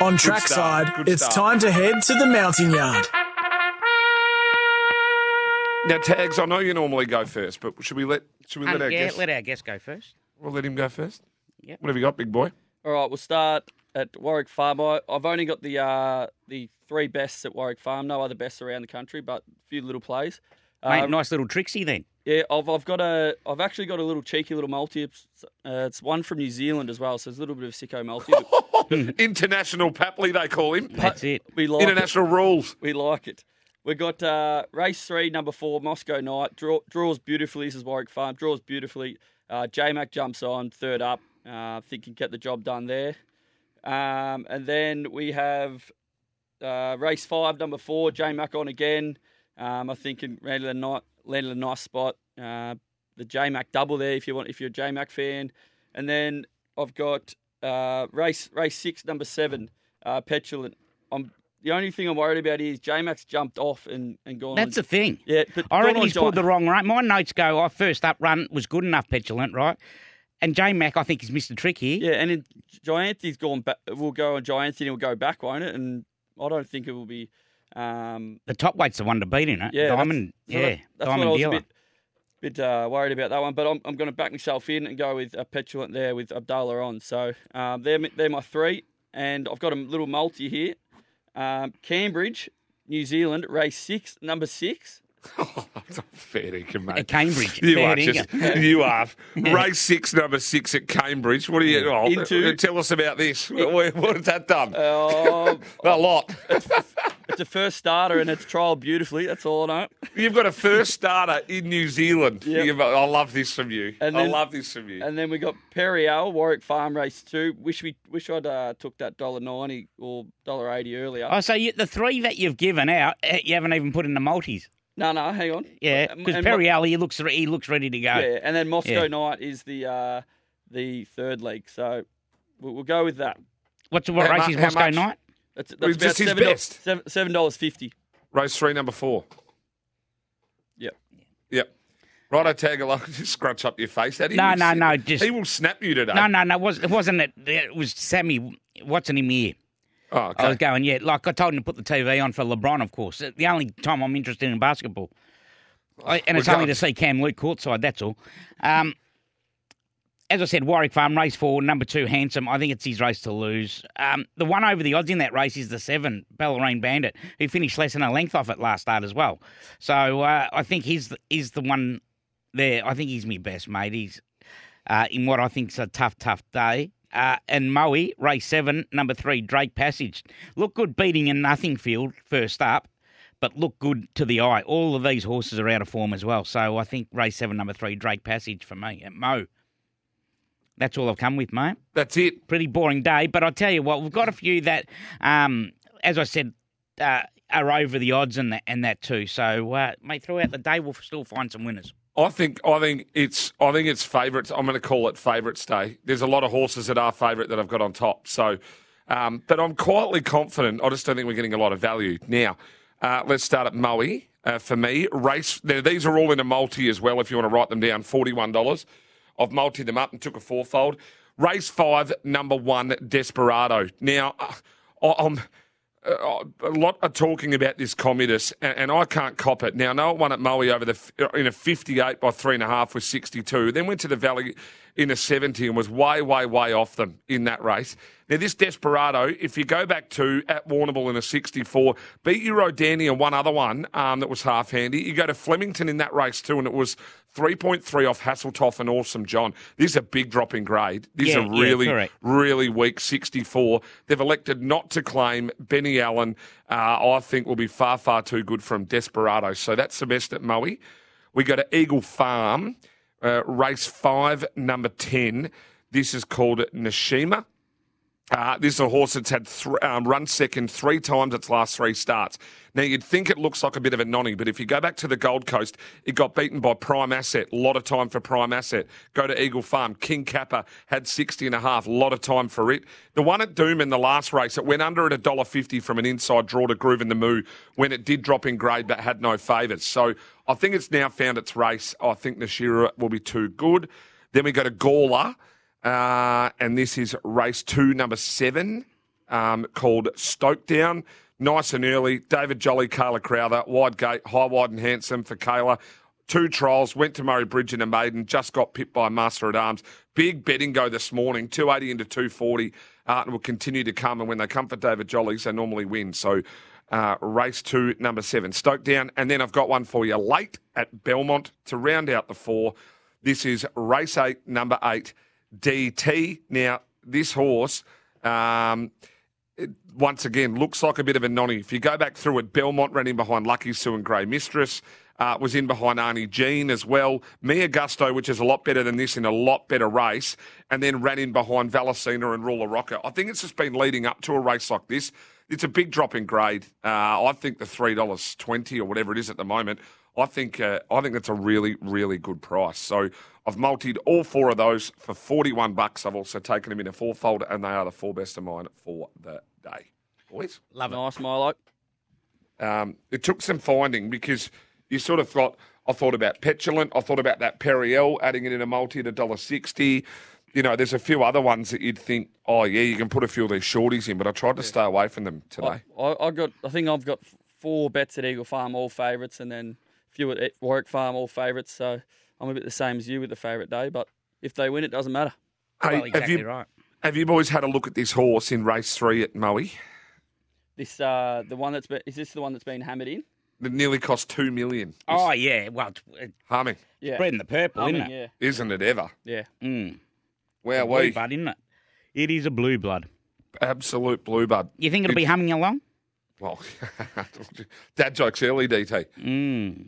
On start, trackside, it's start. time to head to the mounting yard. Now, tags. I know you normally go first, but should we let should we let Um, our yeah, guest? let our guest go first. We'll let him go first. Yep. What have you got, big boy? All right, we'll start at Warwick Farm. I, I've only got the uh, the three bests at Warwick Farm. No other bests around the country, but a few little plays. Mate, Um, nice little Trixie then. Yeah, I've, I've got a I've actually got a little cheeky little multi. It's, uh, it's one from New Zealand as well, so it's a little bit of sicko multi. International Papley, they call him. That's it. we like International rules. We like it. We got uh, race three, number four, Moscow Night. Draw, draws beautifully. This is Warwick Farm. Draws beautifully. Uh, J Mac jumps on third up. Uh, I think he can get the job done there. Um, and then we have uh, race five, number four, J Mac on again. Um, I think in landed a nice, landed a nice spot. Uh, the J Mac double there if you want if you're a J Mac fan. And then I've got uh, race race six, number seven, uh, Petulant. I'm the only thing I'm worried about is J Mac's jumped off and, and gone. That's the thing. yeah. But I reckon he's pulled the wrong run. My notes go, I first up run was good enough, petulant, right? And J Mac, I think, has missed a trick here. Yeah, and then Gianti's gone back. Will go on Gianti and he'll go back, won't it? And I don't think it will be. Um, The top weight's the one to beat in it. Yeah, that's- Diamond, so yeah, that- that's Diamond what I was dealer. a bit, bit uh, worried about that one. But I'm, I'm going to back myself in and go with a petulant there with Abdallah on. So um, they're my- they're my three, and I've got a little multi here. Um, Cambridge, New Zealand, race six, number six. Fair dinkum, mate. At Cambridge, You fair are just, you are. Race six, number six at Cambridge. What do you, oh, Into- tell us about this. What, what has that done? Uh, a lot. it's a first starter and it's trialled beautifully. That's all I know. You've got a first starter in New Zealand. Yep. I love this from you. And I then- love this from you. And then we got Perry Owl, Warwick Farm Race Two. Wish we wish I'd uh, took that dollar ninety or dollar eighty earlier. Oh, so you, the three that you've given out, eh, you haven't even put in the multis. No, no, hang on. Yeah, because Perry Mo- Alley, he looks he looks ready to go. Yeah, and then Moscow Yeah. Night is the uh, the third leg. So we'll, we'll go with that. What's what How race mu- is Moscow much? Night? That's, Well, that's just his seven best. Seven, seven dollars fifty. Race three, number four. Yep. Yep. Righto, tag along. Just scrunch up your face. That he No, no, no, just- he will snap you today. No, no, no. It, was, it wasn't it. It was Sammy Watson him here. Oh, I was going, yeah, like I told him to put the TV on for LeBron, of course. The only time I'm interested in basketball. I, and it's We're only going- to see Cam Luke courtside, that's all. Um, as I said, Warwick Farm, race four, number two, Handsome. I think it's his race to lose. Um, the one over the odds in that race is the seven, Ballerine Bandit, who finished less than a length off at last start as well. So uh, I think he's the, he's the one there. I think he's my best, mate. He's uh, in what I think is a tough, tough day. Uh, and Moe, race seven, number three, Drake Passage. Look good beating in nothing field first up, but look good to the eye. All of these horses are out of form as well. So I think race seven, number three, Drake Passage for me at Moe. That's all I've come with, mate. That's it. Pretty boring day, but I tell you what, we've got a few that, um, as I said, uh, are over the odds and that, and that too. So, uh, mate, throughout the day, we'll still find some winners. I think I think it's I think it's favourites. I'm going to call it favourites day. There's a lot of horses that are favourite that I've got on top. So, um, but I'm quietly confident. I just don't think we're getting a lot of value now. Uh, let's start at Moe. Uh, for me, race. Now, these are all in a multi as well. If you want to write them down, forty-one dollars. I've multi them up and took a fourfold. Race five, number one, Desperado. Now, uh, I- I'm uh, a lot are talking about this Commodus, and, and I can't cop it. Now, know it won at Moe over the in a 58 by three and a half with 62. Then went to the Valley in a 70 and was way, way, way off them in that race. Now, this Desperado, if you go back to at Warrnambool in a 64, beat Eurodani and one other one um, that was half handy. You go to Flemington in that race too, and it was 3.3 off Hasseltoff and Awesome John. This is a big drop in grade. This Yeah, is a really, correct. really weak 64. They've elected not to claim Benny Allen. Uh, I think will be far, far too good from Desperado. So that's the best at Moe. We go to Eagle Farm, uh, race five, number 10. This is called Nashima. Uh, this is a horse that's had th- um, run second three times its last three starts. Now, you'd think it looks like a bit of a nonny, but if you go back to the Gold Coast, it got beaten by Prime Asset. A lot of time for Prime Asset. Go to Eagle Farm. King Kappa had 60 and a half. A lot of time for it. The one at Doomben the last race, it went under at $1.50 from an inside draw to Groove in the Moo when it did drop in grade but had no favours. So I think it's now found its race. I think Nashira will be too good. Then we go to Gawler. Uh, and this is race two, number seven. um, called Stoke Down. Nice and early. David Jolly, Kayla Crowther, wide gate, high, wide, and handsome for Kayla. Two trials, went to Murray Bridge in a maiden, just got pipped by Master at Arms. Big betting go this morning, 280 into 240, uh, and will continue to come. And when they come for David Jollies, they normally win. So uh, race two, number seven, Stoke down. And then I've got one for you late at Belmont to round out the four. This is race eight, number eight, DT. Now, this horse. Um, once again, looks like a bit of a nonny. If you go back through it, Belmont ran in behind Lucky Sue and Grey Mistress. Uh, was in behind Arnie Jean as well. Mia Gusto, which is a lot better than this in a lot better race, and then ran in behind Valicina and Ruler Rocker. I think it's just been leading up to a race like this. It's a big drop in grade. Uh, I think the three dollars twenty or whatever it is at the moment. I think uh, I think that's a really really good price. So I've multied all four of those for forty one bucks. I've also taken them in a fourfold, and they are the four best of mine for the day. Boys, Love it. Nice, Milo. um, it took some finding because you sort of thought I thought about petulant, I thought about that Periel, adding it in a multi at a dollar sixty. You know, there's a few other ones that you'd think, oh yeah, you can put a few of these shorties in, but I tried to stay away from them today. I, I, I got. I think I've got four bets at Eagle Farm, all favourites, and then a few at Warwick Farm, all favourites. So I'm a bit the same as you with the favourite day. But if they win, it doesn't matter. Hey, Well, exactly have you right. have you boys had a look at this horse in race three at Moe? This uh, the one that's been, is this the one that's been hammered in? It nearly cost two million. Oh, yeah. Well, it's, it's Humming, Yeah, bred in the purple, I mean, isn't it? yeah, isn't it ever? yeah. Mm. Wow, Blue we blood, isn't it? It is a blue blood. absolute blue bud. You think it'll be It's- humming along? Well, dad jokes early, DT. Mm.